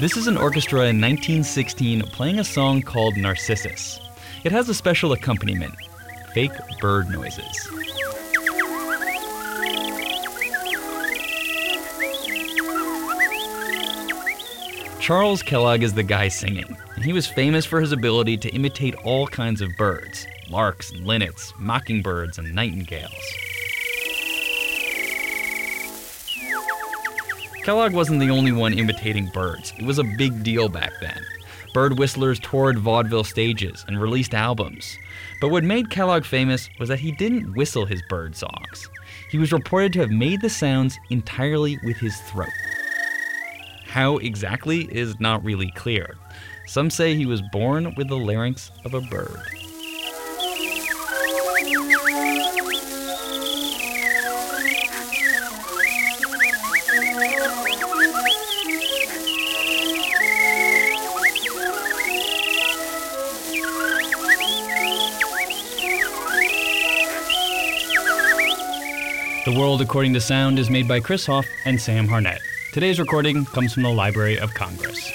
This is an orchestra in 1916 playing a song called Narcissus. It has a special accompaniment fake bird noises. Charles Kellogg is the guy singing, and he was famous for his ability to imitate all kinds of birds larks linnets, mockingbirds, and nightingales. Kellogg wasn't the only one imitating birds, it was a big deal back then. Bird whistlers toured vaudeville stages and released albums. But what made Kellogg famous was that he didn't whistle his bird songs. He was reported to have made the sounds entirely with his throat. How exactly is not really clear. Some say he was born with the larynx of a bird. The World According to Sound is made by Chris Hoff and Sam Harnett. Today's recording comes from the Library of Congress.